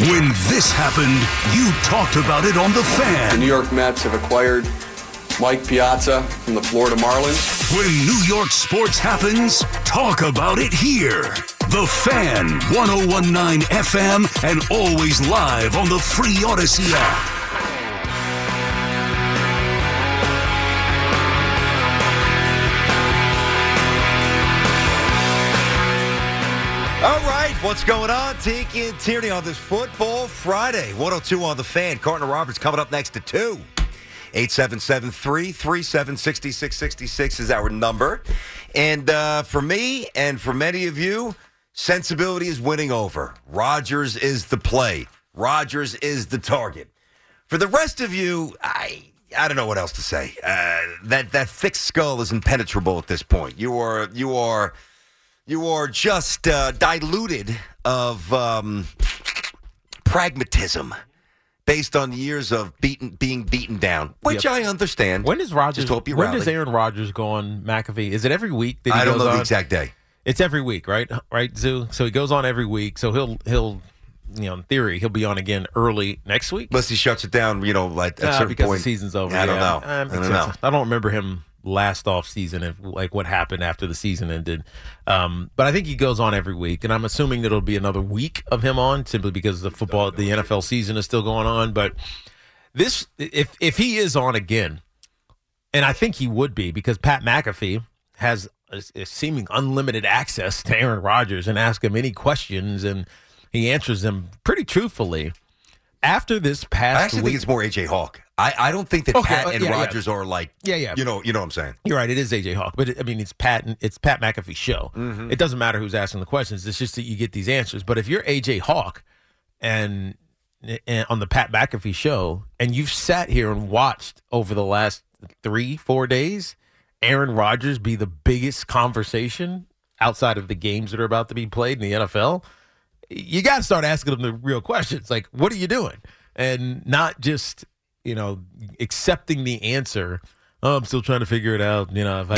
When this happened, you talked about it on The Fan. The New York Mets have acquired Mike Piazza from the Florida Marlins. When New York sports happens, talk about it here. The Fan, 1019 FM, and always live on the free Audacy app. What's going on? Tiki and Tierney on this Football Friday. 102 on the fan. Carton Roberts coming up next to 2. 877 337 6666 is our number. And uh, for me and for many of you, sensibility is winning over. Rodgers is the play, Rodgers is the target. For the rest of you, I. I don't know what else to say. Uh, that that thick skull is impenetrable at this point. You are you are you are just uh, diluted of um, pragmatism based on years of beaten, being beaten down, which Yep. I understand. When does Rodgers? Just hope you when rally. does Aaron Rodgers go on McAfee? Is it every week that he I don't goes know on? the exact day. It's every week, right? Right, Zoo. So he goes on every week. So he'll he'll you know in theory he'll be on again early next week. Unless he shuts it down, you know, like at Uh, certain because point. the season's over. I don't yeah. know. Um, I don't know. I don't remember him last off season and like what happened after the season ended. Um, but I think he goes on every week, and I'm assuming that it'll be another week of him on simply because the football, the NFL season is still going on. But this, if if he is on again, and I think he would be because Pat McAfee has a, a seeming unlimited access to Aaron Rodgers and ask him any questions, and he answers them pretty truthfully. After this I past actually week, think it's more AJ Hawk. I, I don't think that Okay, Pat uh, and yeah, yeah. Rodgers are like, Yeah, yeah. you know, you know what I'm saying. You're right. It is AJ Hawk, but it, I mean, it's Pat. It's Pat McAfee's show. Mm-hmm. It doesn't matter who's asking the questions. It's just that you get these answers. But if you're AJ Hawk and, and on the Pat McAfee show, and you've sat here and watched over the last three, four days, Aaron Rodgers be the biggest conversation outside of the games that are about to be played in the NFL, you got to start asking them the real questions. Like, what are you doing? And not just, you know, accepting the answer. Oh, I'm still trying to figure it out. You know, if I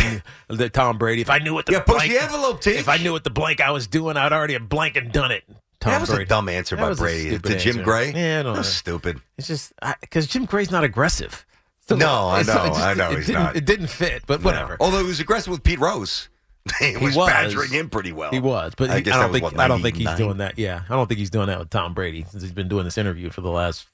knew that Tom Brady, if I knew what the Yeah, push blank, the envelope, T. if I knew what the blank I was doing, I'd already have blank and done it. Tom that was Brady. a dumb answer That by Brady to Jim answer. Gray. Yeah, I don't That was stupid. It's just because Jim Gray's not aggressive. So, No, I know, it just- I know It he's didn't, not. it didn't fit, but whatever. Although he was aggressive with Pete Rose. he was, was. badgering him pretty well. He was, but I he- I, don't think what, I don't think he's doing that. Yeah, I don't think he's doing that with Tom Brady since he's been doing this interview for the last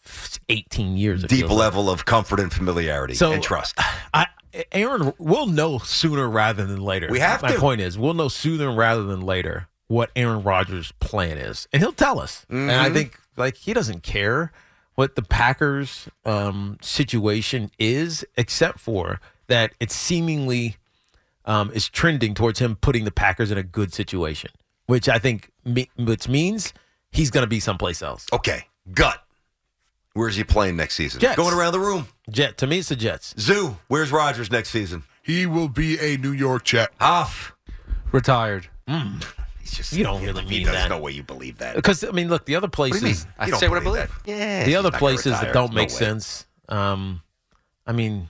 eighteen years. Deep feels like. level of comfort and familiarity So- and trust. I, Aaron, we'll know sooner rather than later. We have My to. point is, we'll know sooner rather than later what Aaron Rodgers' plan is, and he'll tell us. And Mm-hmm. I think like he doesn't care what the Packers' um, situation is, except for that it's seemingly um, is trending towards him putting the Packers in a good situation, which I think me- which means he's going to be someplace else. Okay, gut. Where's he playing next season? Jets. Going around the room. Jet to me, it's the Jets. Zoo. Where's Rodgers next season? He will be a New York Jet. Off. Retired. He's just. You don't really he mean There's that. no way you believe that. Because I mean, look, the other What do you mean? places. I You don't say what I believe believe. that. Yeah. the other places retire. that don't make way. sense. Um, I mean,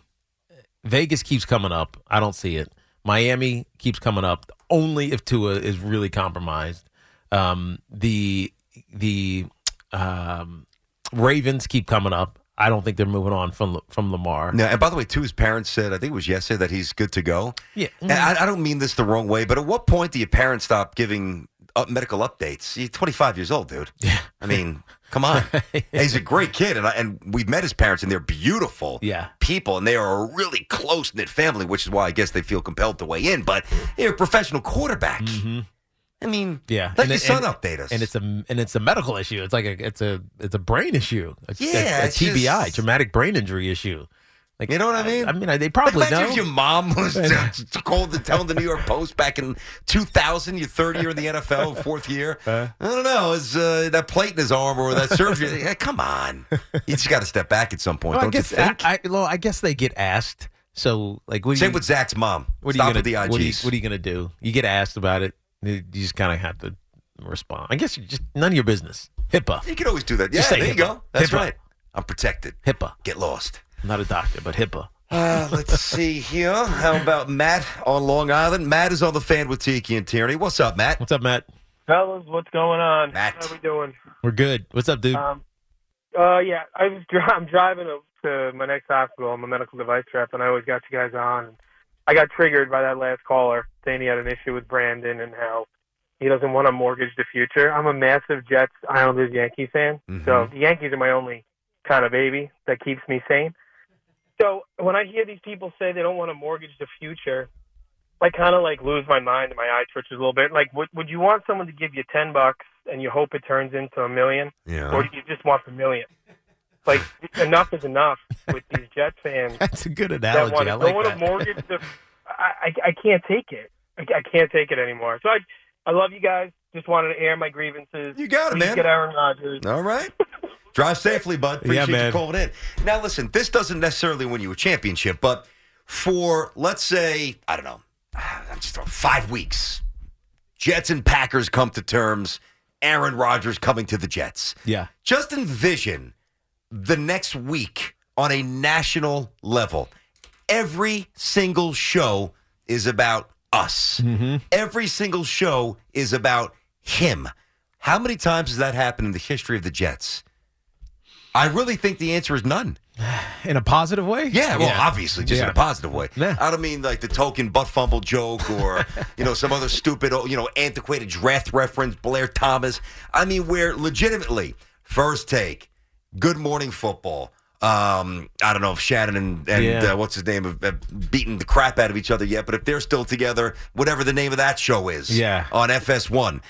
Vegas keeps coming up. I don't see it. Miami keeps coming up only if Tua is really compromised. Um, the the um, Ravens keep coming up. I don't think they're moving on from from Lamar. Now, and by the way, too, his parents said, I think it was yesterday, that he's good to go. Yeah. And I, I don't mean this the wrong way, but at what point do your parents stop giving up medical updates? You're 25 years old, dude. Yeah. I mean, come on. he's a great kid, and I, and we've met his parents, and they're beautiful Yeah. people, and they are a really close knit family, which is why I guess they feel compelled to weigh in. But you're a professional quarterback. Mm-hmm. I mean. Yeah, let and your it- son and- update us. and it's a and it's a medical issue. It's like a it's a it's a brain issue. A, Yeah, a, a TBI, just- traumatic brain injury issue. Like, You know what I mean? I, mean, they probably Like, know. imagine if your mom was called to tell the New York Post back in 2000, your third year in the NFL, fourth year. I don't know. Is uh, that plate in his arm or that surgery? Yeah, come on. You just got to step back at some point, Well, don't guess you think? I, I, well, I guess they get asked. So, like, what Same you, with Zach's mom. what are you gonna. What are you, what are you gonna do? You get asked about it. You just kind of have to respond. I guess you just none of your business. HIPAA. you can always do that. Yeah, Just say there you go. That's HIPAA. right. I'm protected. HIPAA. Get lost. I'm not a doctor, but HIPAA. Uh, let's see here. How about Matt on Long Island? Matt is on the fan with Tiki and Tierney. What's up, Matt? What's up, Matt? Fellas, what's going on? Matt. How we doing? We're good. What's up, dude? Um, uh, yeah, I was dri- I'm driving to, to my next hospital. I'm a medical device rep, and I always got you guys on. I got triggered by that last caller saying he had an issue with Brandon and how he doesn't want to mortgage the future. I'm a massive Jets, Islanders, Yankees fan, so the Yankees are my only kind of baby that keeps me sane. So when I hear these people say they don't want to mortgage the future, I kind of like lose my mind and my eye twitches a little bit. Like, would would you want someone to give you ten bucks and you hope it turns into a million, Yeah. or do you just want the million? Like, enough is enough with these Jets fans That's a good that analogy. want I like want to mortgage the. I, I I can't take it. I, I can't take it anymore. So I I love you guys. Just wanted to air my grievances. You got it, Please man. Get Aaron Rodgers. All right. Drive safely, bud. Yeah, Appreciate you calling in. Now, listen, this doesn't necessarily win you a championship, but for, let's say, I don't know, I'm just throwing five weeks, Jets and Packers come to terms, Aaron Rodgers coming to the Jets. Yeah. Just envision the next week on a national level. Every single show is about us. Mm-hmm. Every single show is about him. How many times has that happened in the history of the Jets? I really think the answer is none. In a positive way? Yeah, well, obviously, just in a positive way. Yeah. I don't mean like the token butt fumble joke or you know some other stupid, you know, antiquated draft reference, Blair Thomas. I mean, where legitimately first take, Good Morning Football. Um, I don't know if Shannon and, and Yeah. uh, what's his name have, have beaten the crap out of each other yet, but if they're still together, whatever the name of that show is, Yeah. on FS1,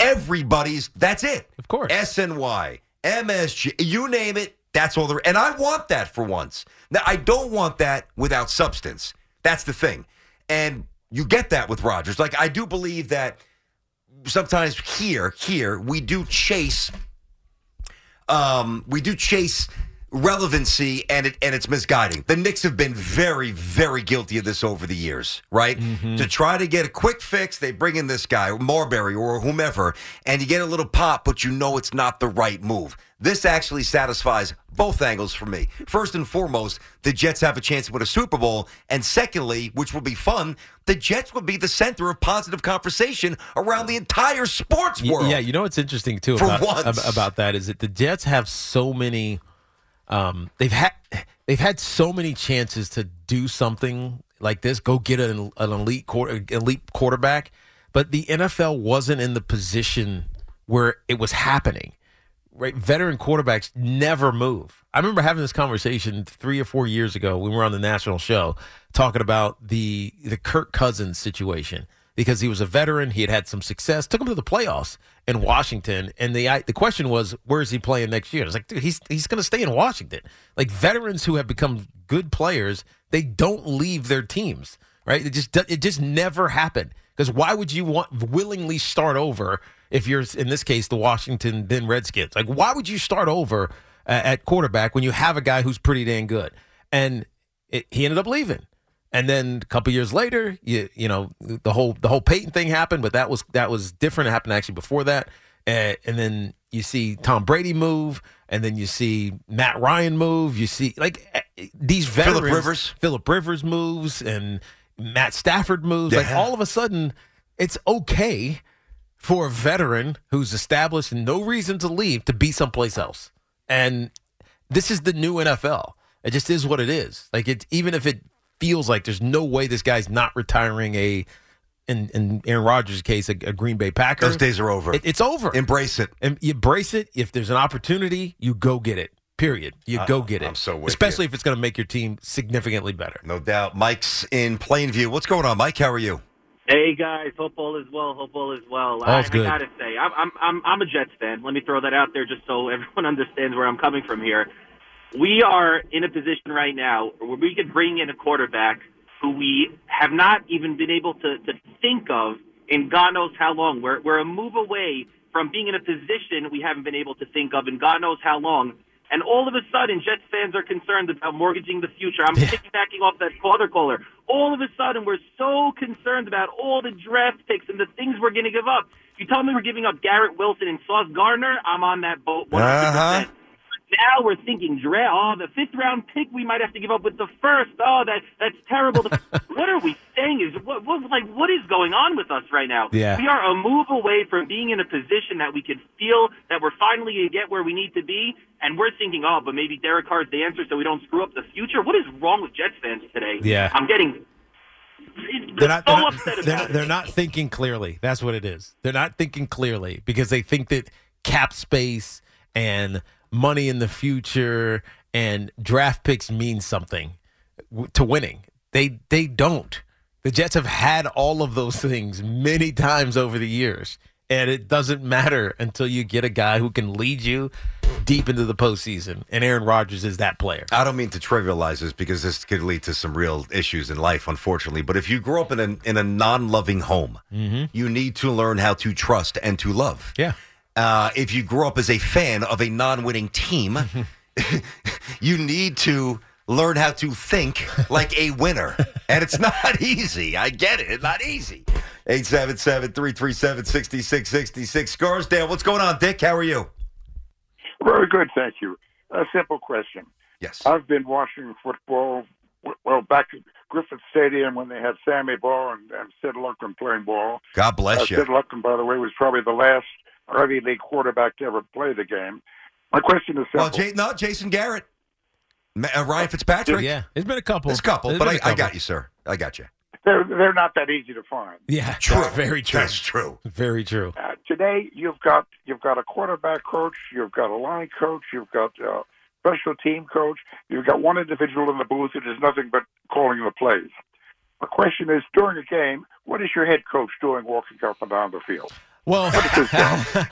everybody's that's it. Of course. SNY, MSG, you name it, that's all there. And I want that for once. Now, I don't want that without substance. That's the thing. And you get that with Rodgers. Like, I do believe that sometimes here, here, we do chase, um, we do chase relevancy and it and it's misguiding. The Knicks have been very, very guilty of this over the years, right? Mm-hmm. To try to get a quick fix, they bring in this guy, Marbury or whomever, and you get a little pop, but you know it's not the right move. This actually satisfies both angles for me. First and foremost, the Jets have a chance to win a Super Bowl. And secondly, which will be fun, the Jets will be the center of positive conversation around the entire sports world. Yeah, you know what's interesting too about, once. about that is that the Jets have so many. Um, they've had they've had so many chances to do something like this, go get an, an elite quarter, elite quarterback, but the NFL wasn't in the position where it was happening. Right, veteran quarterbacks never move. I remember having this conversation three or four years ago when we were on the national show talking about the the Kirk Cousins situation because he was a veteran, he had had some success, took him to the playoffs in Washington, and the I, the question was where is he playing next year? It's like dude, he's he's going to stay in Washington. Like veterans who have become good players, they don't leave their teams. Right? It just it just never happened. Because why would you want willingly start over if you're in this case the Washington then Redskins? Like why would you start over at quarterback when you have a guy who's pretty dang good? And it, he ended up leaving. And then a couple years later, you you know the whole the whole Peyton thing happened, but that was that was different. It happened actually before that. Uh, and then you see Tom Brady move, and then you see Matt Ryan move. You see like eh, these veterans, Philip Rivers. Philip Rivers moves, and Matt Stafford moves. Like all of a sudden, it's okay for a veteran who's established and no reason to leave to be someplace else. And this is the new NFL. It just is what it is. Like it, even if it feels like there's no way this guy's not retiring a, in, in Aaron Rodgers' case, a, a Green Bay Packer. Those days are over. It, it's over. Embrace it. and embrace it. If there's an opportunity, you go get it. Period. You go get it. I'm so with Especially if it's going to make your team significantly better. No doubt. Mike's in Plainview. What's going on, Mike? How are you? Hey guys, hope all is well. Hope all is well. All's I, good. I gotta say, I'm, I'm I'm I'm a Jets fan. Let me throw that out there just so everyone understands where I'm coming from here. We are in a position right now where we could bring in a quarterback who we have not even been able to, to think of in God knows how long. We're, we're a move away from being in a position we haven't been able to think of in God knows how long. And all of a sudden, Jets fans are concerned about mortgaging the future. I'm piggybacking off that other caller. All of a sudden, we're so concerned about all the draft picks and the things we're going to give up. You tell me we're giving up Garrett Wilson and Sauce Gardner, I'm on that boat 100%. Uh-huh. Now we're thinking draft. Oh, the fifth round pick we might have to give up with the first. Oh, that that's terrible. what are we saying? Is what, what like what is going on with us right now? Yeah. we are a move away from being in a position that we could feel that we're finally going to get where we need to be, and we're thinking, oh, but maybe Derek Carr's the answer, so we don't screw up the future. What is wrong with Jets fans today? Yeah. I'm getting. They're not, so they're, not, upset they're, they're not thinking clearly. That's what it is. They're not thinking clearly because they think that cap space and money in the future and draft picks mean something to winning. They they don't. The Jets have had all of those things many times over the years, and it doesn't matter until you get a guy who can lead you deep into the postseason. And Aaron Rodgers is that player. I don't mean to trivialize this because this could lead to some real issues in life, unfortunately. But if you grew up in a in a non loving home, mm-hmm. you need to learn how to trust and to love. Yeah. Uh, if you grew up as a fan of a non winning team, you need to learn how to think like a winner. and it's not easy. I get it. It's not easy. 877 337 6666. Scarsdale, what's going on, Dick? How are you? Very good, thank you. A simple question. Yes. I've been watching football, well, back at Griffith Stadium when they had Sammy Baugh and, and Sid Luckman playing ball. God Uh, bless you. Sid Luckman, by the way, was probably the last Ivy League quarterback to ever play the game. My question is simple. Well, Jay, no, Jason Garrett. Ma- uh, Ryan Fitzpatrick. Yeah. There's been a couple. There's a couple, There's but been I, a I got you, sir. I got you. they're, they're not that easy to find. Yeah, True. that's very true. That's true. Very true. Uh, today, you've got you've got a quarterback coach, you've got a line coach, you've got a special team coach, you've got one individual in the booth that is nothing but calling the plays. My question is, during a game, what is your head coach doing walking up and down the field? Well.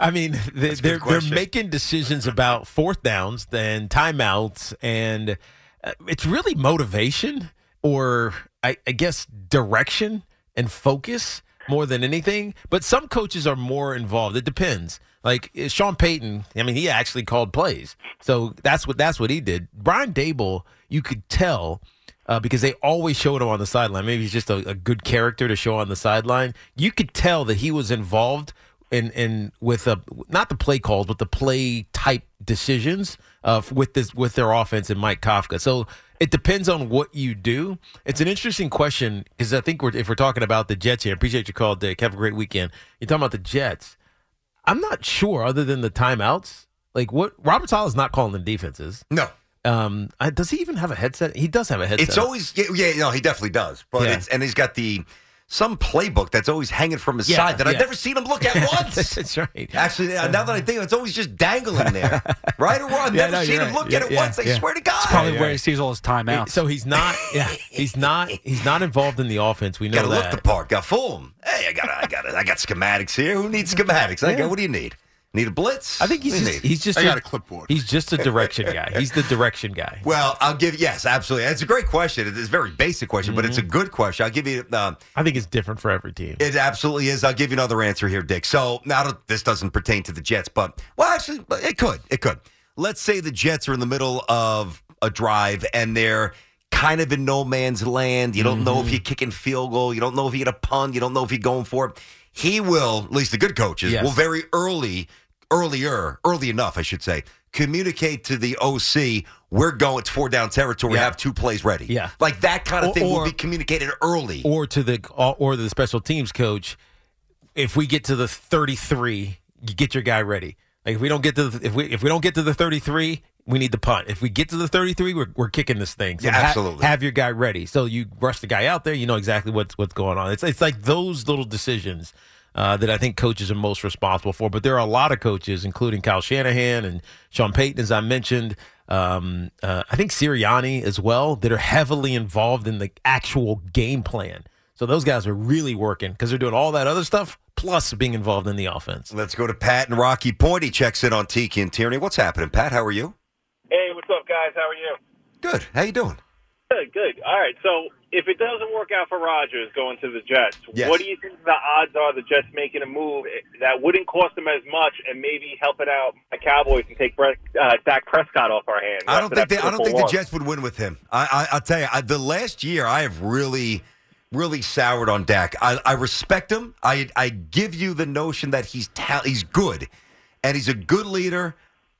I mean, they, That's a good they're they're making decisions about fourth downs and timeouts, and uh, it's really motivation or I, I guess direction and focus more than anything. But some coaches are more involved. It depends. Like uh, Sean Payton, I mean, he actually called plays, so that's what that's what he did. Brian Daboll, you could tell uh, because they always showed him on the sideline. Maybe he's just a, a good character to show on the sideline. You could tell that he was involved in in with a, not the play calls, but the play type decisions uh, with this with their offense and Mike Kafka. So it depends on what you do. It's an interesting question because I think we're, if we're talking about the Jets here, appreciate your call, Dick. Have a great weekend. You're talking about the Jets. I'm not sure, other than the timeouts. Like what Robert Saleh's not calling the defenses. No. Um, I, does he even have a headset? He does have a headset. It's always yeah, yeah, no, he definitely does. But Yeah. it's and he's got the some playbook that's always hanging from his Yeah, side that I've never seen him look at once. That's right. Actually, uh, now that I think of it, it's always just dangling there, right or wrong. I've Yeah, never no, seen you're him right. look Yeah, at it yeah, once. I yeah. swear to God. Probably Yeah, where right. he sees all his timeouts. So he's not. Yeah, he's not. He's not involved in the offense. We know Got to that. look the part. Got fool him. Hey, I got, I got, I got schematics here. Who needs schematics? I Yeah. go. What do you need? Need a blitz? I think he's What do you just, he's just I a, got a clipboard. He's just a direction guy. He's the direction guy. Well, I'll give yes, absolutely. It's a great question. It's a very basic question, but it's Mm-hmm. a good question. I'll give you. Uh, I think it's different for every team. It absolutely is. I'll give you another answer here, Dick. So now this doesn't pertain to the Jets, but well, actually, it could. It could. Let's say the Jets are in the middle of a drive and they're kind of in no man's land. You don't know Mm-hmm. if you're kicking field goal. You don't know if you get a punt. You don't know if you're going for it. He will, at least the good coaches, Yes. will very early, earlier, early enough, I should say, communicate to the OC, we're going, it's four down territory, Yeah. have two plays ready. Yeah. Like that kind of Or- thing will be communicated early. Or to the or the special teams coach. If we get to the 33, you get your guy ready. Like if we don't get to the, if we if we don't get to the 33, we need the punt. If we get to the 33, we're, we're kicking this thing. So Yeah, ha- absolutely. have your guy ready. So you rush the guy out there. You know exactly what's what's going on. It's it's like those little decisions uh, that I think coaches are most responsible for. But there are a lot of coaches, including Kyle Shanahan and Sean Payton, as I mentioned. Um, uh, I think Sirianni as well, that are heavily involved in the actual game plan. So those guys are really working because they're doing all that other stuff plus being involved in the offense. Let's go to Pat and Rocky Point. He checks in on Tiki and Tierney. What's happening, Pat? How are you? Hey, what's up, guys. How are you? Good. How you doing? Good, good. All right. So if it doesn't work out for Rodgers going to the Jets, Yes. what do you think the odds are the Jets making a move that wouldn't cost them as much and maybe helping out the Cowboys and take Brett, uh, Dak Prescott off our hands? I don't think they, I don't triple think the? Jets would win with him. I, I I'll tell you, I, the last year I have really, really soured on Dak. I, I respect him. I I give you the notion that he's ta- he's good, and he's a good leader.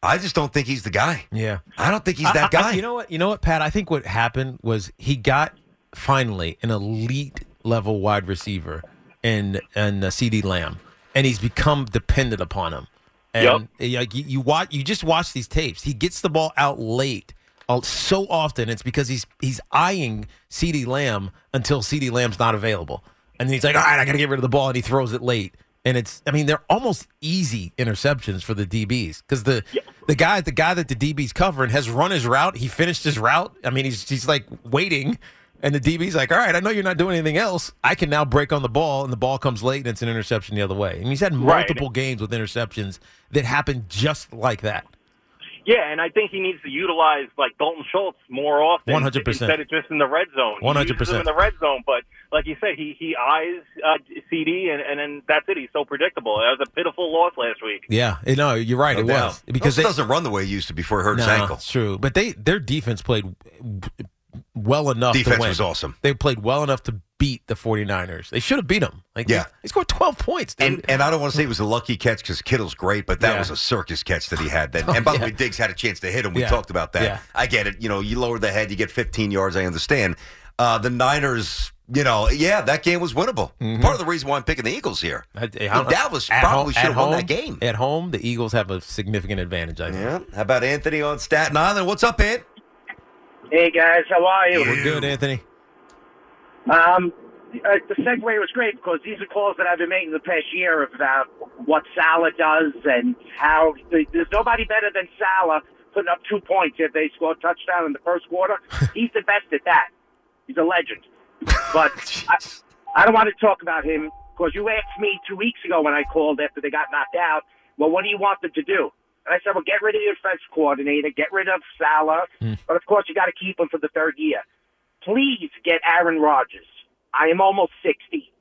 I just don't think he's the guy. Yeah. I don't think he's I- that I- guy. you know what? You know what, Pat? I think what happened was he got finally an elite level wide receiver in in uh, CeeDee Lamb, and he's become dependent upon him. And uh, like you, you watch, you just watch these tapes. He gets the ball out late. uh, So often, it's because he's he's eyeing CeeDee Lamb until CeeDee Lamb's not available, and he's like, "All right, I got to get rid of the ball," and he throws it late. And it's, I mean, they're almost easy interceptions for the DBs because the the guy the guy that the DB's covering has run his route. He finished his route. I mean, he's he's like waiting, and the DB's like, "All right, I know you're not doing anything else. I can now break on the ball, and the ball comes late, and it's an interception the other way." And he's had Right. multiple games with interceptions that happen just like that. Yeah, and I think he needs to utilize like Dalton Schultz more often 100%. instead of just in the red zone. 100%. in the red zone, but like you said, he he eyes uh, CeeDee, and, and then that's it. He's so predictable. That was a pitiful loss last week. Yeah, you know, you're right. No it doubt. was because he they, doesn't run the way he used to before he hurt his ankle. It's true, but they their defense played well enough. Defense to win. was awesome. They played well enough to beat the 49ers. They should have beat them. Like, Yeah. they, they scored 12 points. Dude. And and I don't want to say it was a lucky catch because Kittle's great, but that Yeah. was a circus catch that he had. Then, and by the Yeah. way, Diggs had a chance to hit him. We Yeah. talked about that. I get it. You know, you lower the head, you get 15 yards. I understand. Uh, the Niners, you know, yeah, that game was winnable. Part of the reason why I'm picking the Eagles here. I- I- Dallas probably home- should have won home- that game. At home, the Eagles have a significant advantage. I think. Yeah. How about Anthony on Staten Island? What's up, Ant? Hey guys, how are you? We're good, Anthony. Um, uh, the segue was great because these are calls that I've been making the past year about what Saleh does and how there's nobody better than Saleh putting up two points if they score a touchdown in the first quarter. He's the best at that. He's a legend. But I, I don't want to talk about him because you asked me two weeks ago when I called after they got knocked out. Well, what do you want them to do? And I said, well, get rid of your defense coordinator, get rid of Saleh, but of course you got to keep him for the third year. Please get Aaron Rodgers. I am almost 60,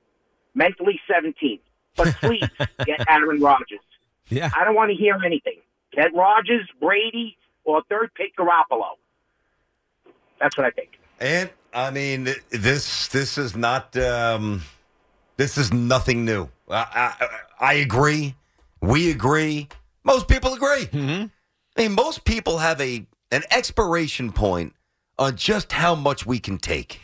mentally 17, but please get Aaron Rodgers. Yeah. I don't want to hear anything. Get Rodgers, Brady, or third pick Garoppolo. That's what I think. And I mean, this this is not um, this is nothing new. I, I, I agree. We agree. Most people agree. Mm-hmm. I mean, most people have a an expiration point on just how much we can take.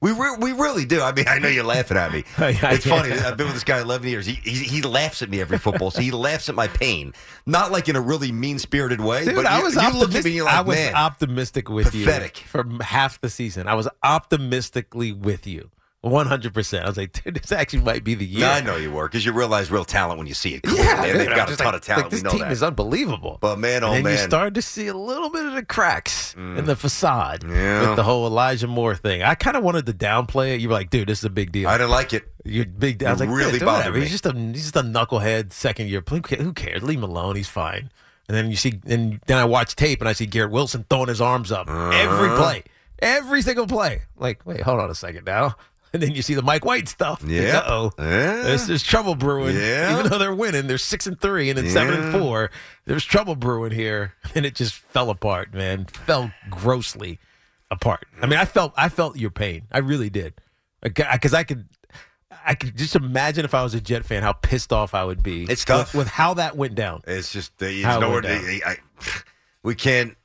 We re- we really do. I mean, I know you're laughing at me. It's funny. I've been with this guy 11 years. He, he he laughs at me every football. So he laughs at my pain, not like in a really mean spirited way. Dude, but I you, was you optimistic. me you're like, I was optimistic with pathetic. you for half the season. I was optimistically with you, one hundred percent. I was like, dude, this actually might be the year. Yeah, I know you were because you realize real talent when you see it. Clearly. Yeah, and they've got a ton like- of talent. Like, this we know team that. is unbelievable. But man, oh and man, you started to see a little bit of the cracks in the facade Yeah. with the whole Elijah Moore thing. I kind of wanted to downplay it. You were like, dude, this is a big deal. I didn't like it. You're big. I was like, really dude, bothered me. He's just a he's just a knucklehead second year. Who Who cares? Leave him alone. He's fine. And then you see, and then I watch tape and I see Garrett Wilson throwing his arms up every Uh-huh. play, every single play. Like, wait, hold on a second now. And then you see the Mike White stuff. Yeah. Uh oh. Yeah. There's, there's trouble brewing. Yeah. Even though they're winning, they're six and three and then seven and four. There's trouble brewing here, and it just fell apart, man. Fell grossly apart. I mean, I felt I felt your pain. I really did, because I could. I could just imagine if I was a Jet fan, how pissed off I would be. It's tough. with, with how that went down. It's just it's How it nowhere went to, I, we can't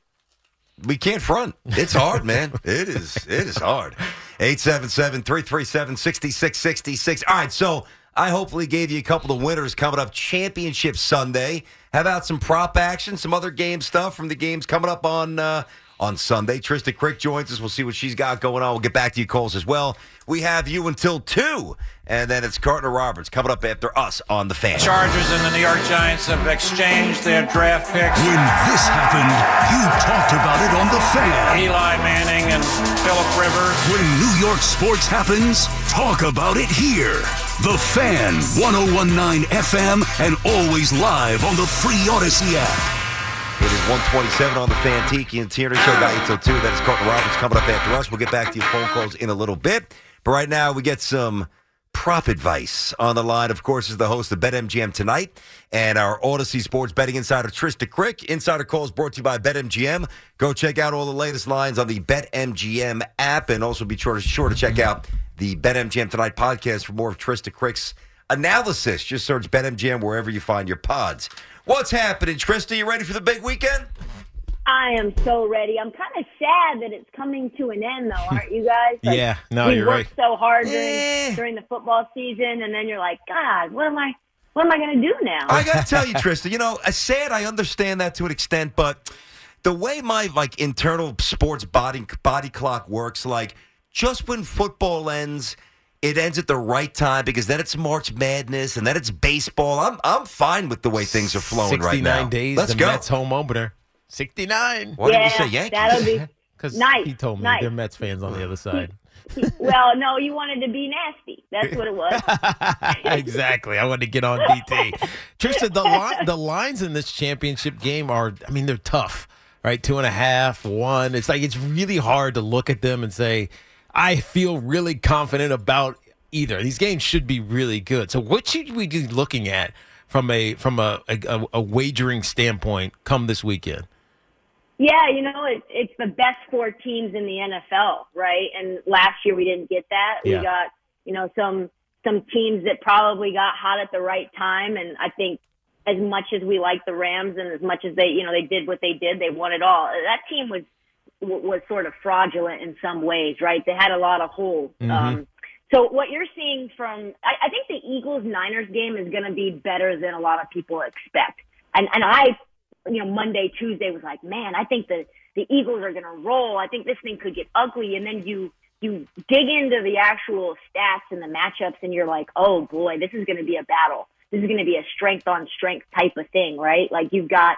we can't front. It's hard, man. It is it is hard. 877-337-6666. All right, so I hopefully gave you a couple of winners coming up championship Sunday. How about some prop action, some other game stuff from the games coming up on uh, on Sunday. Trysta Krick joins us. We'll see what she's got going on. We'll get back to you, Coles, as well. We have you until 2, and then it's Carton Roberts coming up after us on The Fan. Chargers and the New York Giants have exchanged their draft picks. When this happened, you talked about it on The Fan. Eli Manning and Philip Rivers. When New York sports happens, talk about it here. The Fan, 1019 FM, and always live on the free Audacy app. It is 127 on the fan. Tiki and Tierney show got you till 2. That is Carton Roberts coming up after us. We'll get back to your phone calls in a little bit. But right now, we get some prop advice on the line. Of course, is the host of BetMGM tonight and our Audacy Sports betting insider, Trysta Krick. Insider calls brought to you by BetMGM. Go check out all the latest lines on the BetMGM app and also be sure to, sure to check out the BetMGM Tonight podcast for more of Trysta Krick's analysis. Just search BetMGM wherever you find your pods. What's happening, Trysta? You ready for the big weekend? I am so ready. I'm kind of sad that it's coming to an end, though, aren't you guys? Like, yeah, no, you're worked right. so hard during, Eh. during the football season, and then you're like, God, what am I? What am I going to do now? I got to tell you, Trysta, you know, I sad I understand that to an extent, but the way my like internal sports body body clock works, like just when football ends, it ends at the right time because then it's March Madness and then it's baseball. I'm I'm fine with the way things are flowing right now. 69 days, Let's the go. Mets home opener. 69. Why did you Yeah, say Yankees? that'll be Because Nice, he told me nice. they're Mets fans on the other side. well. No, you wanted to be nasty. That's what it was. exactly. I wanted to get on DT. Tristan, the li- the lines in this championship game are, I mean, they're tough, right? Two and a half, one. It's like it's really hard to look at them and say, I feel really confident about either. These games should be really good. So, what should we be looking at from a from a a, a wagering standpoint come this weekend? Yeah, you know, it, it's the best four teams in the NFL, right? And last year we didn't get that. Yeah. We got, you know, some some teams that probably got hot at the right time. And I think as much as we like the Rams and as much as they, you know, they did what they did, they won it all. That team was was sort of fraudulent in some ways, right? They had a lot of holes. Mhm. Um, so what you're seeing from, I, I think the Eagles Niners game is going to be better than a lot of people expect. And and I, you know, Monday Tuesday was like, man, I think the the Eagles are going to roll. I think this thing could get ugly. And then you you dig into the actual stats and the matchups, and you're like, oh boy, this is going to be a battle. This is going to be a strength on strength type of thing, right? Like you've got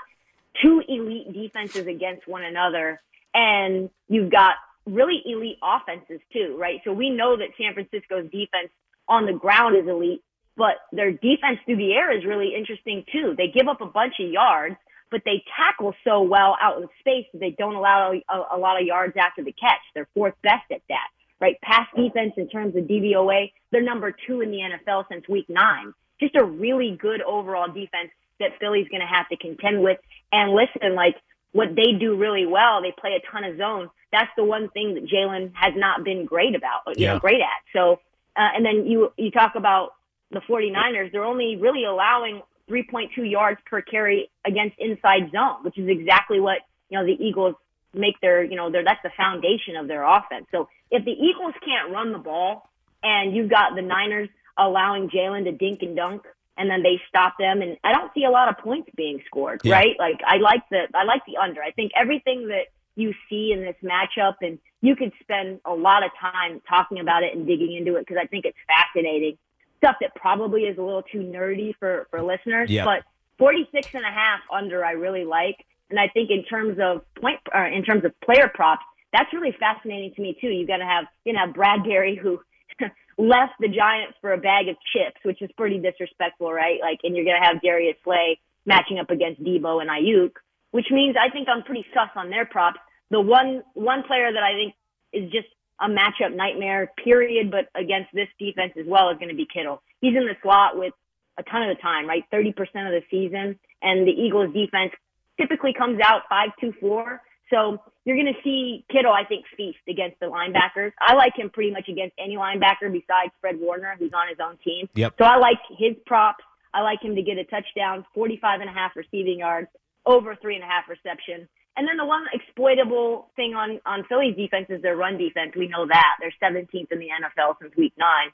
two elite defenses against one another, and you've got really elite offenses too, right? So we know that San Francisco's defense on the ground is elite, but their defense through the air is really interesting too. They give up a bunch of yards, but they tackle so well out in space that they don't allow a, a lot of yards after the catch. They're fourth best at that, right? Pass defense in terms of DVOA, they're number two in the NFL since week nine. Just a really good overall defense that Philly's going to have to contend with. And listen, like what they do really well, they play a ton of zone. That's the one thing that Jalen has not been great about, you Yeah. know, great at. So, uh, and then you, you talk about the 49ers, they're only really allowing 3.2 yards per carry against inside zone, which is exactly what, you know, the Eagles make their, you know, their, that's the foundation of their offense. So if the Eagles can't run the ball and you've got the Niners allowing Jalen to dink and dunk and then they stop them and I don't see a lot of points being scored, Yeah. right? Like I like the, I like the under. I think everything that you see in this matchup and you could spend a lot of time talking about it and digging into it because I think it's fascinating stuff that probably is a little too nerdy for, for listeners, Yeah. but 46 and a half under I really like. And I think in terms of point, or in terms of player props, that's really fascinating to me too. You're to have, you know, Bradbury who left the Giants for a bag of chips, which is pretty disrespectful, right? Like, and you're going to have Darius Slay matching up against Deebo and Aiyuk, which means I think I'm pretty sus on their props. The one, one player that I think is just a matchup nightmare, period, but against this defense as well is going to be Kittle. He's in the slot with a ton of the time, right? 30% of the season. And the Eagles defense typically comes out 5-2-4. So you're going to see Kittle, I think, feast against the linebackers. I like him pretty much against any linebacker besides Fred Warner, who's on his own team. Yep. So I like his props. I like him to get a touchdown, 45 and a half receiving yards, over three and a half reception. And then the one exploitable thing on, on Philly's defense is their run defense. We know that. They're 17th in the NFL since week nine.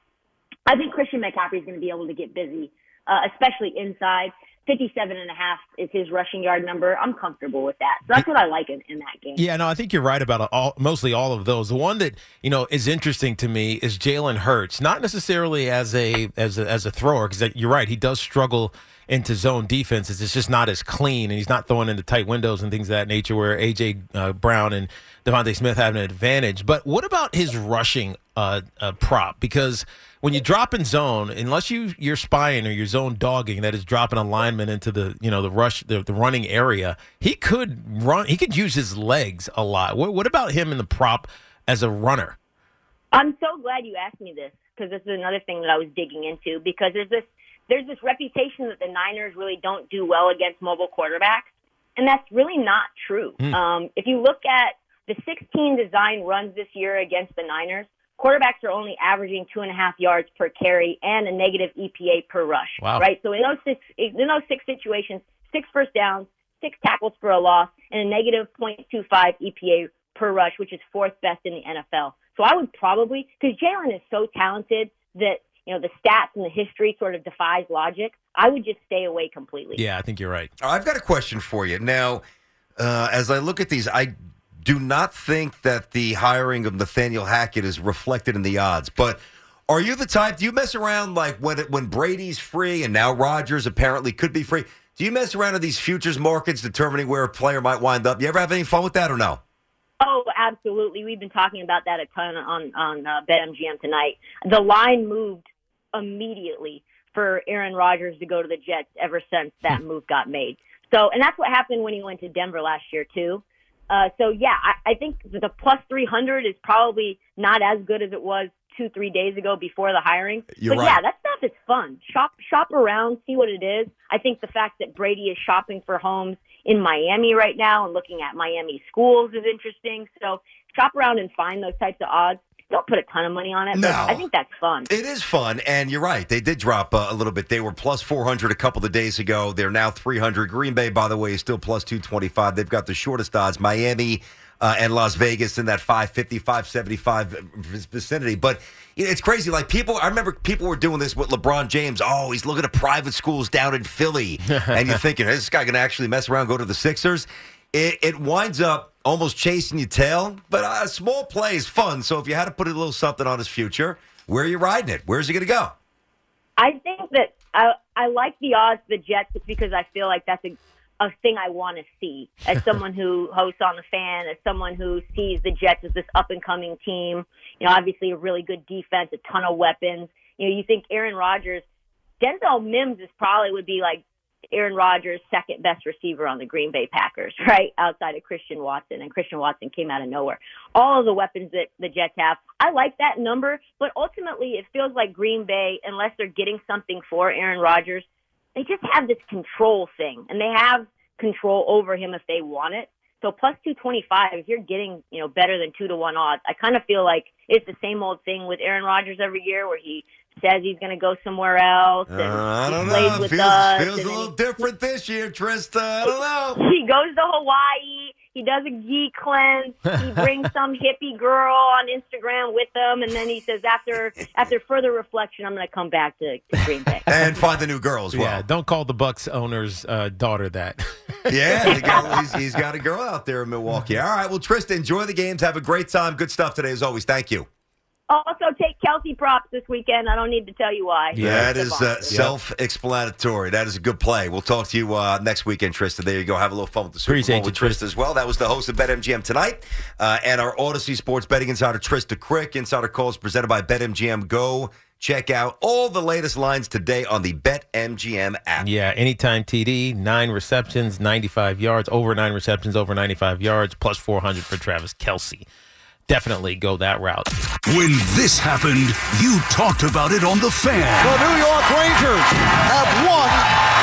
I think Christian McCaffrey is going to be able to get busy, uh, especially inside. 57 and a half is his rushing yard number. I'm comfortable with that. So that's what I like in, in that game. Yeah, no, I think you're right about all, mostly all of those. The one that you know is interesting to me is Jalen Hurts, not necessarily as a as a, as a thrower, because you're right, he does struggle into zone defenses. It's just not as clean, and he's not throwing into tight windows and things of that nature where AJ uh, Brown and DeVonta Smith have an advantage. But what about his rushing uh, uh, prop? Because when you drop in zone, unless you you're spying or you're zone dogging, that is dropping a lineman into the you know the rush the, the running area, he could run. He could use his legs a lot. What, what about him in the prop as a runner? I'm so glad you asked me this because this is another thing that I was digging into because there's this there's this reputation that the Niners really don't do well against mobile quarterbacks, and that's really not true. Hmm. Um, if you look at the 16 design runs this year against the Niners, quarterbacks are only averaging two and a half yards per carry and a negative EPA per rush. Wow. Right. So in those six in those six situations, six first downs, six tackles for a loss, and a negative 0.25 EPA per rush, which is fourth best in the NFL. So I would probably because Jalen is so talented that you know the stats and the history sort of defies logic. I would just stay away completely. Yeah, I think you're right. I've got a question for you. Now, uh, as I look at these, I do not think that the hiring of Nathaniel Hackett is reflected in the odds. But are you the type? Do you mess around like when it, when Brady's free and now Rodgers apparently could be free? Do you mess around in these futures markets determining where a player might wind up? You ever have any fun with that or no? Oh, absolutely. We've been talking about that a ton on on uh, BetMGM tonight. The line moved immediately for Aaron Rodgers to go to the Jets ever since that move got made. So, and that's what happened when he went to Denver last year too. Uh, so yeah, I, I think the plus 300 is probably not as good as it was two, three days ago before the hiring. You're but right. yeah, that stuff is fun. Shop, shop around, see what it is. I think the fact that Brady is shopping for homes in Miami right now and looking at Miami schools is interesting. So shop around and find those types of odds. Don't put a ton of money on it, No. but I think that's fun. It is fun, and you're right. They did drop uh, a little bit. They were plus 400 a couple of days ago. They're now 300. Green Bay, by the way, is still plus 225. They've got the shortest odds. Miami uh, and Las Vegas in that 550, 575 vicinity. But it's crazy. Like people, I remember people were doing this with LeBron James. Oh, he's looking at private schools down in Philly, and you're thinking, is this guy going to actually mess around, go to the Sixers? It, it winds up almost chasing your tail, but a small play is fun. So if you had to put a little something on his future, where are you riding it? Where's he going to go? I think that I I like the odds the Jets because I feel like that's a a thing I want to see as someone who hosts on the fan, as someone who sees the Jets as this up and coming team. You know, obviously a really good defense, a ton of weapons. You know, you think Aaron Rodgers, Denzel Mims is probably would be like Aaron Rodgers' second best receiver on the Green Bay Packers, right? Outside of Christian Watson, and Christian Watson came out of nowhere. All of the weapons that the Jets have, I like that number, but ultimately it feels like Green Bay, unless they're getting something for Aaron Rodgers, they just have this control thing, and they have control over him if they want it. So plus 225, if you're getting, you know, better than two to one odds, I kind of feel like it's the same old thing with Aaron Rodgers every year where he says he's going to go somewhere else. And Uh, I he don't plays know. with Feels, us, feels a and then little different this year, Trysta. I don't know. he goes to Hawaii. He does a geek cleanse. He brings some hippie girl on Instagram with him, and then he says, after after further reflection, I'm going to come back to, to Green Bay. And find the new girl as well. Yeah, don't call the Bucks owner's uh, daughter that. Yeah, he got, he's, he's got a girl out there in Milwaukee. All right, well, Trysta, enjoy the games. Have a great time. Good stuff today, as always. Thank you. Also, take Kelce props this weekend. I don't need to tell you why. that It's is a uh, self-explanatory. That is a good play. We'll talk to you uh, next weekend, Trysta. There you go. Have a little fun with the Super Appreciate Bowl with you, Trysta as well. That was the host of BetMGM tonight, uh, and our Audacy Sports Betting Insider Trysta Krick. Insider calls presented by BetMGM. Go check out all the latest lines today on the BetMGM app. Yeah, anytime TD, nine receptions, 95 yards, over nine receptions, over 95 yards, plus 400 for Travis Kelce. Definitely go that route. When this happened, you talked about it on The Fan. The New York Rangers have won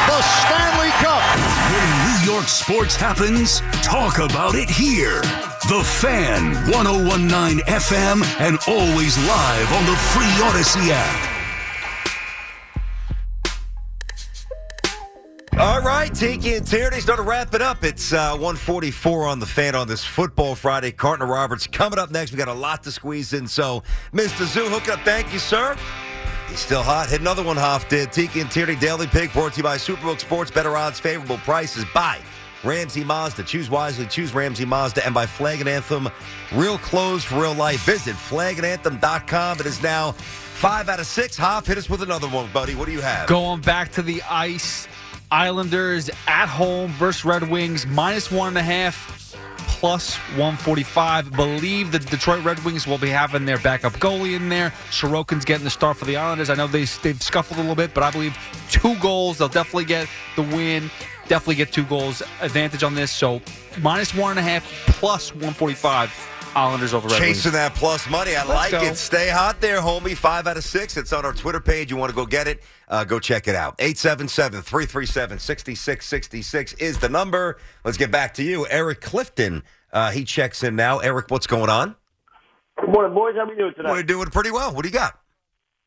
the Stanley Cup. When New York sports happens, talk about it here. The Fan, 1019 FM, and always live on the free Audacy app. All right, Tiki and Tierney, starting to wrap it up. It's uh, 144 on the fan on this football Friday. Carton Roberts coming up next. We got a lot to squeeze in. So, Mr. Zoo, hook up. Thank you, sir. He's still hot. Hit another one, Hoff did. Tiki and Tierney Daily Pick brought to you by Superbook Sports. Better odds, favorable prices. Buy Ramsey Mazda. Choose wisely. Choose Ramsey Mazda. And by Flag and Anthem, real clothes for real life. Visit flagandanthem.com. It is now five out of six. Hoff, hit us with another one, buddy. What do you have? Going back to the ice. Islanders at home versus Red Wings, minus one and a half, plus 145. Believe the Detroit Red Wings will be having their backup goalie in there. Sorokin's getting the start for the Islanders. I know they, they've scuffled a little bit, but I believe two goals. They'll definitely get the win. Definitely get two goals advantage on this. So minus one and a half, plus 145. Islanders over Red Wings. Chasing that plus money. I Let's like go. it. Stay hot there, homie. Five out of six. It's on our Twitter page. You want to go get it? Uh, go check it out. 877 337 6666 is the number. Let's get back to you. Eric Clifton. Uh, he checks in now. Eric, what's going on? Good morning, boys. How are we doing today? We're doing pretty well. What do you got?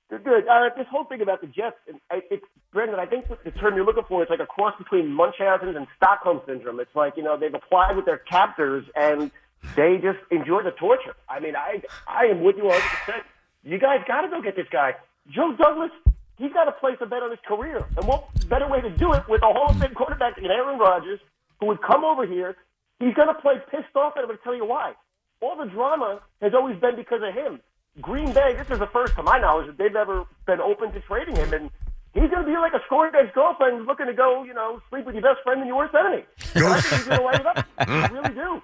Good, good. Uh, this whole thing about the Jets, and I- it's Brendan. I think the term you're looking for is like a cross between Munchausen and Stockholm syndrome. It's like you know they've applied with their captors and they just enjoy the torture. I mean, I I am with you 100. percent You guys got to go get this guy, Joe Douglas. He's got to place a bet on his career, and what better way to do it with a Hall of Fame quarterback in Aaron Rodgers, who would come over here. He's going to play pissed off, and I'm going to tell you why. All the drama has always been because of him. Green Bay, this is the first, to my knowledge, that they've ever been open to trading him, and he's going to be like a scoring guy's girlfriend looking to go, you know, sleep with your best friend and your worst enemy. I think he's going to light it up. I really do.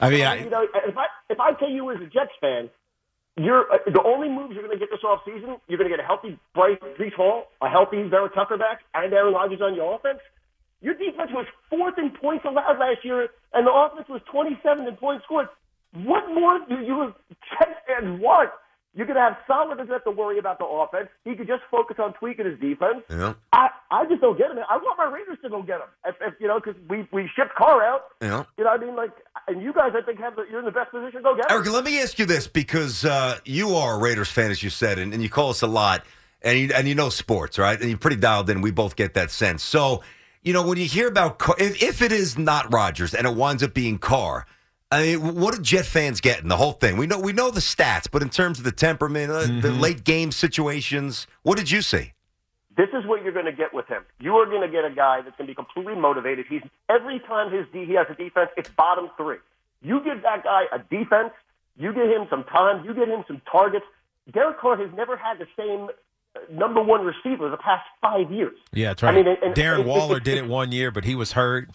I mean, you know, if I if I tell you as a Jets fan, you're uh, the only moves you're going to get this off season. You're going to get a healthy Bryce Breece Hall, a healthy Vera Tucker back, and Aaron Rodgers on your offense. Your defense was fourth in points allowed last year, and the offense was 27 in points scored. What more do you Jets fans want? You're going to have Saleh doesn't have to worry about the offense. He could just focus on tweaking his defense. Yeah. I, I just don't get him. I want my Raiders to go get him. If, if you know, because we we shipped Carr out. Yeah. You know, what I mean, like, and you guys, I think, have the, you're in the best position to go get him. Eric, let me ask you this because uh, you are a Raiders fan, as you said, and, and you call us a lot, and you, and you know sports, right? And you're pretty dialed in. We both get that sense. So, you know, when you hear about Carr, if, if it is not Rodgers and it winds up being Carr, I mean, what do Jet fans get in the whole thing? We know we know the stats, but in terms of the temperament, uh, the late game situations, what did you see? This is what you're going to get with him. You are going to get a guy that's going to be completely motivated. He's every time his he has a defense, it's bottom three. You give that guy a defense, you give him some time, you get him some targets. Derek Carr has never had the same uh, number one receiver the past five years. Yeah, that's right. I mean, and- and- Darren and- Waller and- did it one year, but he was hurt.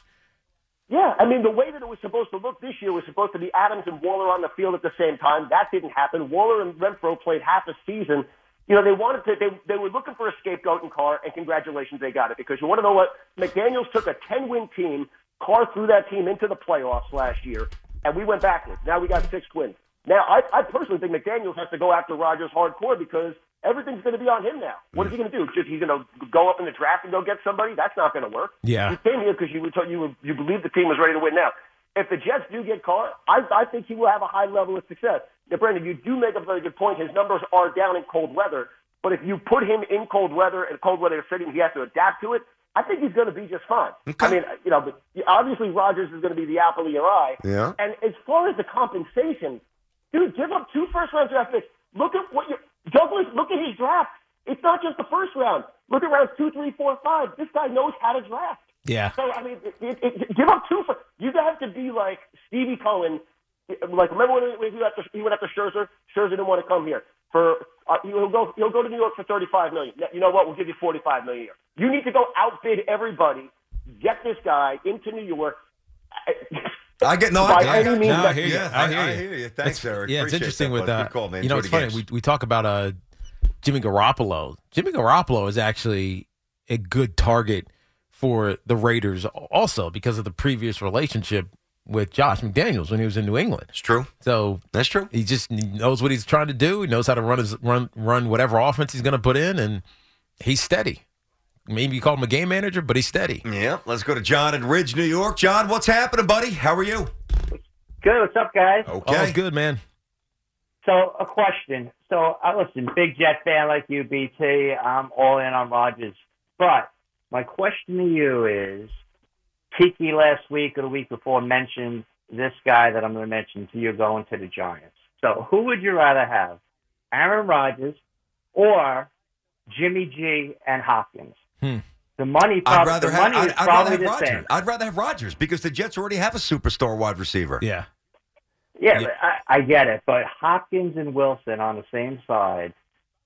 Yeah, I mean, the way that it was supposed to look this year was supposed to be Adams and Waller on the field at the same time. That didn't happen. Waller and Renfrow played half a season. You know, they wanted to, they, they were looking for a scapegoat in Carr, and congratulations, they got it. Because you want to know what? McDaniels took a 10 win team, Carr threw that team into the playoffs last year, and we went backwards. Now we got six wins. Now, I, I personally think McDaniels has to go after Rodgers hardcore because everything's going to be on him now. What is he going to do? Just he's going to go up in the draft and go get somebody? That's not going to work. Yeah. You came here because you were told you were, you believe the team was ready to win. Now, if the Jets do get Carr, I, I think he will have a high level of success. Now, Brandon, you do make a very good point. His numbers are down in cold weather, but if you put him in cold weather and cold weather city, he has to adapt to it. I think he's going to be just fine. Okay. I mean, you know, but obviously Rodgers is going to be the apple of your eye. Yeah. And as far as the compensation, dude, give up two first round draft picks. Look at what you Douglas. Look at his draft. It's not just the first round. Look at rounds two, three, four, five. This guy knows how to draft. Yeah. So I mean, it, it, it, give up two. For, you have to be like Stevie Cohen. Like remember when he went after he went after Scherzer? Scherzer didn't want to come here. For uh, he'll go he'll go to New York for thirty five million. You know what? We'll give you forty five million a year. You need to go outbid everybody. Get this guy into New York. I get no. By I, I, any means No, I hear you. Yeah, I I- hear I you. hear you. Thanks, It's- Eric. Yeah, it's interesting that, with that. uh, Good call, man. you know, Enjoy it's funny. games. We we talk about uh, Jimmy Garoppolo. Jimmy Garoppolo is actually a good target for the Raiders, also because of the previous relationship with Josh McDaniels when he was in New England. It's true. So That's true. he just knows what he's trying to do. He knows how to run his run run whatever offense he's going to put in, and he's steady. Maybe you call him a game manager, but he's steady. Yeah. Let's go to John in Ridge, New York. John, what's happening, buddy? How are you? Good. What's up, guys? Okay. All's good, man. So, a question. So, I listen, big Jet fan like you, BT. I'm all in on Rodgers. But my question to you is Tiki last week or the week before mentioned this guy that I'm going to mention to you going to the Giants. So, who would you rather have? Aaron Rodgers or Jimmy G and Hopkins? Hmm. The money, I'd prob- rather the have. money I'd, is I'd rather probably have the Rodgers. same. I'd rather have Rodgers because the Jets already have a superstar wide receiver. Yeah. Yeah, Yeah. I, I get it, but Hopkins and Wilson on the same side,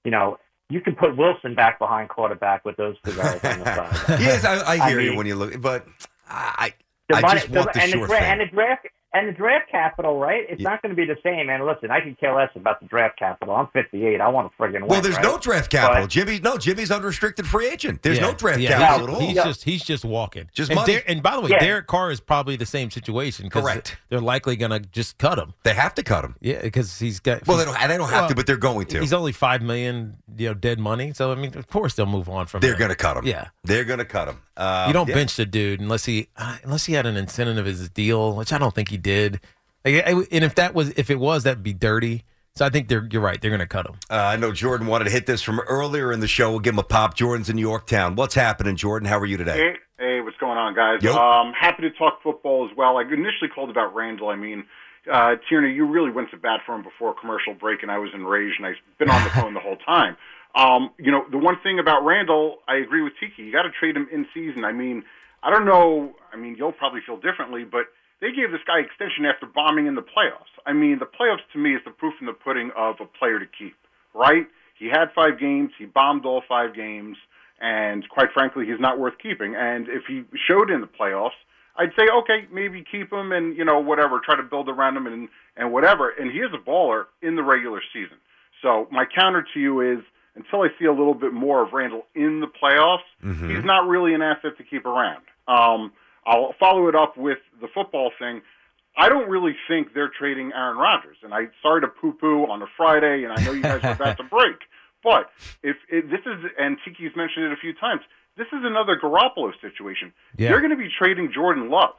you know, you can put Wilson back behind quarterback with those two guys on the side. yes, I, I hear you mean, when you look, but I the I money- just want the and, the thing. and the draft and the draft capital, right? It's not going to be the same. And listen, I can care less about the draft capital. I'm 58. I want to friggin' win. Well, there's right? no draft capital. But- Jimmy, no, Jimmy's unrestricted free agent. There's Yeah, no draft yeah, capital at all. He's just he's just walking. Just and, money. Der- and by the way, Yeah. Derek Carr is probably the same situation. Correct. They're likely going to just cut him. They have to cut him. Yeah, because he's got. Well, they don't- they don't have to, but they're going to. He's only five million, you know, dead money. So I mean, of course they'll move on from. They're going to cut him. Yeah. they're going to cut him. Uh, you don't yeah. bench the dude unless he uh, unless he had an incentive of his deal, which I don't think he did. Like, and if that was if it was, that'd be dirty. So I think they're you're right. They're going to cut him. Uh, I know Jordan wanted to hit this from earlier in the show. We'll give him a pop. Jordan's in Yorktown. What's happening, Jordan? How are you today? Hey, hey, what's going on, guys? Yo. Um, happy to talk football as well. I initially called about Randle. I mean, uh, Tierney, you really went to bat for him before commercial break, and I was enraged, and I've been on the phone the whole time. Um, you know, the one thing about Randle, I agree with Tiki. You got to trade him in season. I mean, I don't know. I mean, you'll probably feel differently, but they gave this guy extension after bombing in the playoffs. I mean, the playoffs to me is the proof in the pudding of a player to keep, right? He had five games. He bombed all five games. And quite frankly, he's not worth keeping. And if he showed in the playoffs, I'd say, okay, maybe keep him and, you know, whatever, try to build around him and, and whatever. And he is a baller in the regular season. So my counter to you is until I see a little bit more of Randle in the playoffs, Mm-hmm. he's not really an asset to keep around. Um, I'll follow it up with the football thing. I don't really think they're trading Aaron Rodgers, and I sorry to poo-poo on a Friday, and I know you guys are about to break, but if, if this is, and Tiki's mentioned it a few times, this is another Garoppolo situation. Yeah. They're going to be trading Jordan Love,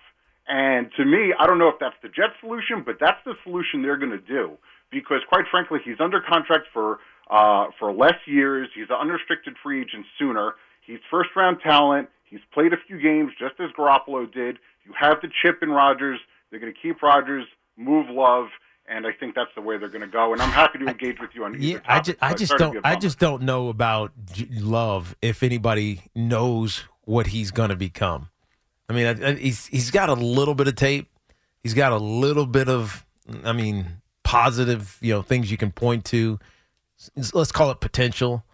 and to me, I don't know if that's the Jet solution, but that's the solution they're going to do because, quite frankly, he's under contract for uh, for less years. He's an unrestricted free agent sooner. He's first round talent. He's played a few games just as Garoppolo did. You have the chip in Rodgers. They're going to keep Rodgers, move Love, and I think that's the way they're going to go. And I'm happy to engage with you on either Yeah, I just, I just don't, I just don't know about J- Love if anybody knows what he's going to become. I mean, I, I, he's he's got a little bit of tape. He's got a little bit of, I mean, positive, you know, things you can point to. Let's call it potential,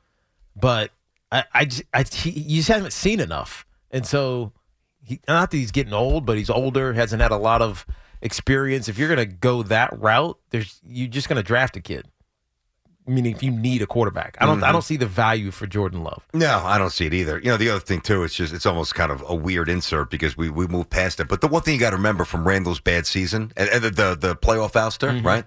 but I, I, I he, you just haven't seen enough, and so he, not that he's getting old, but he's older, hasn't had a lot of experience. If you're going to go that route, there's you're just going to draft a kid. Meaning, if you need a quarterback, I don't, I Mhm. don't see the value for Jordan Love. No, I don't see it either. You know, the other thing too, it's just it's almost kind of a weird insert because we we moved past it. But the one thing you got to remember from Randle's bad season and, and the, the the playoff ouster, Mm-hmm. right?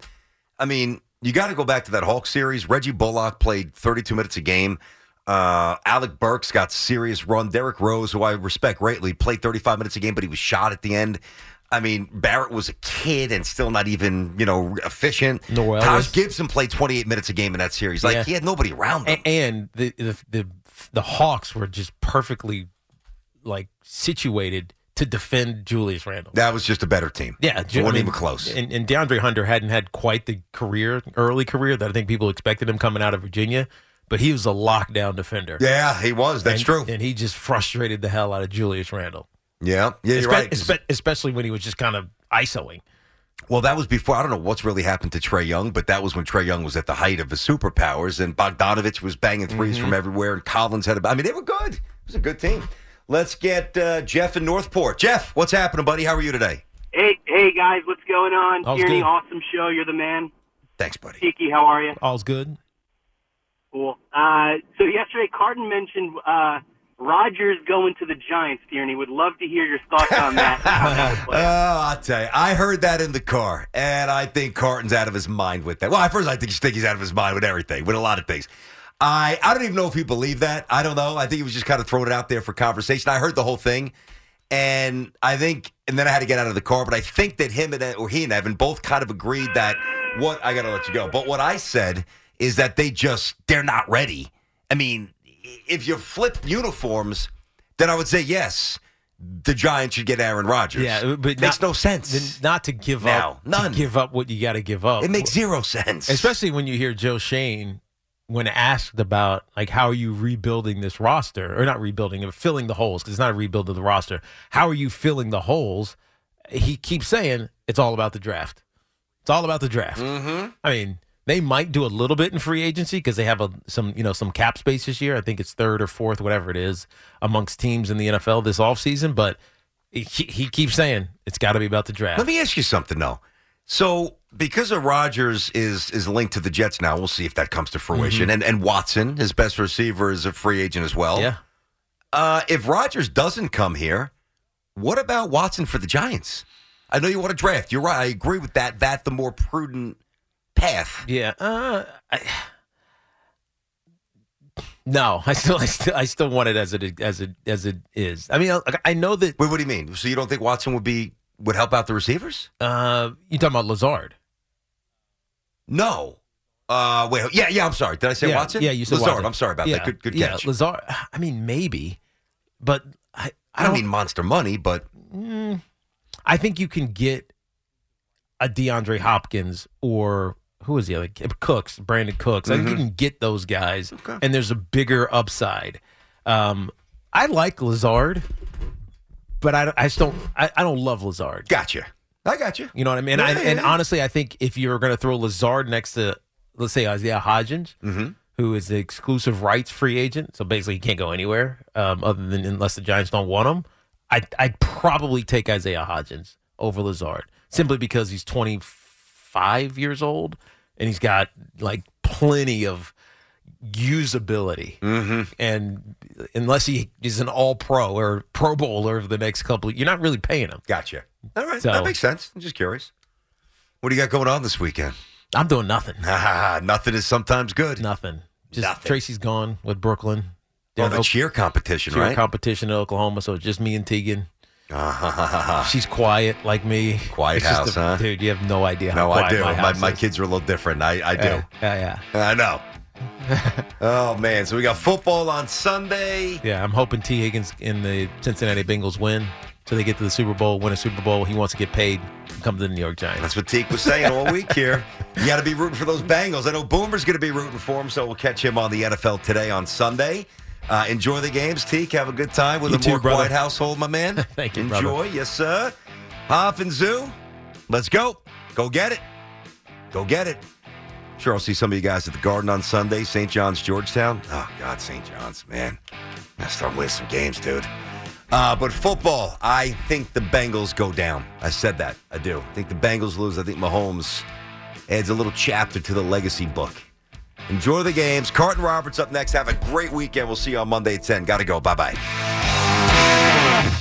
I mean, you got to go back to that Hawks series. Reggie Bullock played 32 minutes a game. Uh, Alec Burks got serious run. Derrick Rose, who I respect greatly, played 35 minutes a game, but he was shot at the end. I mean, Barrett was a kid and still not even, you know, efficient. Noel Taj was- Gibson played 28 minutes a game in that series. Like, Yeah. he had nobody around him. And the, the the the Hawks were just perfectly like situated to defend Julius Randle. That was just a better team. Yeah, It wasn't even close. And, and DeAndre Hunter hadn't had quite the career, early career that I think people expected him coming out of Virginia, but he was a lockdown defender. Yeah, he was. That's And- true. And he just frustrated the hell out of Julius Randle. Yeah, yeah, you're Espe- right. espe- especially when he was just kind of ISOing. Well, that was before. I don't know what's really happened to Trae Young, but that was when Trae Young was at the height of his superpowers, and Bogdanovich was banging 3s Mhm. from everywhere, and Collins had. A, I mean, they were good. It was a good team. Let's get uh, Jeff in Northport. Jeff, what's happening, buddy? How are you today? Hey, hey guys, what's going on? All's Tierney, good. awesome show. You're the man. Thanks, buddy. Tiki, how are you? All's good. Cool. Uh, so yesterday, Carton mentioned uh, Rodgers going to the Giants. Tierney would love to hear your thoughts on that. How Oh. I'll tell you. I heard that in the car, and I think Carton's out of his mind with that. Well, at first, I think, think he's out of his mind with everything, with a lot of things. I I don't even know if he believed that. I don't know. I think he was just kind of throwing it out there for conversation. I heard the whole thing, and I think, and then I had to get out of the car. But I think that him and or he and Evan both kind of agreed that what I got to let you go. But what I said is that they just they're not ready. I mean, if you flip uniforms, then I would say yes. The Giants should get Aaron Rodgers. Yeah, but it makes not- no sense. Not to give Now, up, none. to give up what you got to give up. It makes zero sense. especially when you hear Joe Schoen when asked about like how are you rebuilding this roster or not rebuilding it, filling the holes because it's not a rebuild of the roster. How are you filling the holes? He keeps saying it's all about the draft. It's all about the draft. Mm-hmm. I mean, They might do a little bit in free agency because they have a, some you know some cap space this year. I think it's third or fourth, whatever it is, amongst teams in the NFL this offseason. But he, he keeps saying it's got to be about the draft. Let me ask you something though. So because of Rodgers is is linked to the Jets now, we'll see if that comes to fruition. Mhm. And and Watson, his best receiver, is a free agent as well. Yeah. Uh, if Rodgers doesn't come here, what about Watson for the Giants? I know you want to draft. You're right. I agree with that. That the more prudent path. Yeah. Uh, I, no, I still, I still, I still want it as it as it as it is. I mean, I, I know that. Wait, what do you mean? So you don't think Watson would be would help out the receivers? Uh, you talking about Lazard? No. Uh, wait. Yeah, yeah. I'm sorry. Did I say yeah, Watson? Yeah, you said Lazard. Watson. I'm sorry about yeah, that. Good, good yeah, catch. Lazard. I mean, maybe, but I, I don't mean monster money, but Mm, I think you can get a DeAndre Hopkins or who is the other Cooks, Brandin Cooks. I think you Mhm. can get those guys, and there's a bigger upside. Um, I like Lazard, but I, I just don't. I, I don't love Lazard. Gotcha. I got you. You know what I mean? Yeah, and, yeah, and yeah. honestly, I think if you're going to throw Lazard next to, let's say Isaiah Hodgins, Mhm. who is the exclusive rights free agent, so basically he can't go anywhere um, other than unless the Giants don't want him. I'd, I'd probably take Isaiah Hodgins over Lazard simply because he's 25 years old and he's got like plenty of usability. Mm-hmm. And unless he is an all pro or pro bowler over the next couple, you're not really paying him. Gotcha. All right, So- that makes sense. I'm just curious. What do you got going on this weekend? I'm doing nothing. Nothing is sometimes good. Nothing. Just Nothing. Tracy's gone with Brooklyn. Oh, the in cheer competition, cheer right? competition in Oklahoma. So it's just me and Tegan. Ah. She's quiet like me. Quiet It's house, a- huh? Dude, you have no idea how No, I do. my My, my kids are a little different. I, I do. Yeah, yeah, yeah. I know. oh man! So we got football on Sunday. Yeah, I'm hoping Tee Higgins in the Cincinnati Bengals win, so they get to the Super Bowl, win a Super Bowl. He wants to get paid, and come to the New York Giants. That's what Teak was saying all week here. You got to be rooting for those Bengals. I know Boomer's going to be rooting for them, so we'll catch him on the NFL today on Sunday. Uh, enjoy the games, Teak. Have a good time with You a too, more brother. quiet household, my man. Thank you, Enjoy, brother. yes, sir. Hoff and Zoo, let's go. Go get it. Go get it. Sure, I'll see some of you guys at the Garden on Sunday. St. John's, Georgetown. Oh, God, St. John's, man. I start winning some games, dude. Uh, but football, I think the Bengals go down. I said that. I do. I think the Bengals lose. I think Mahomes adds a little chapter to the legacy book. Enjoy the games. Carton Roberts up next. Have a great weekend. We'll see you on Monday at 10. Got to go. Bye bye.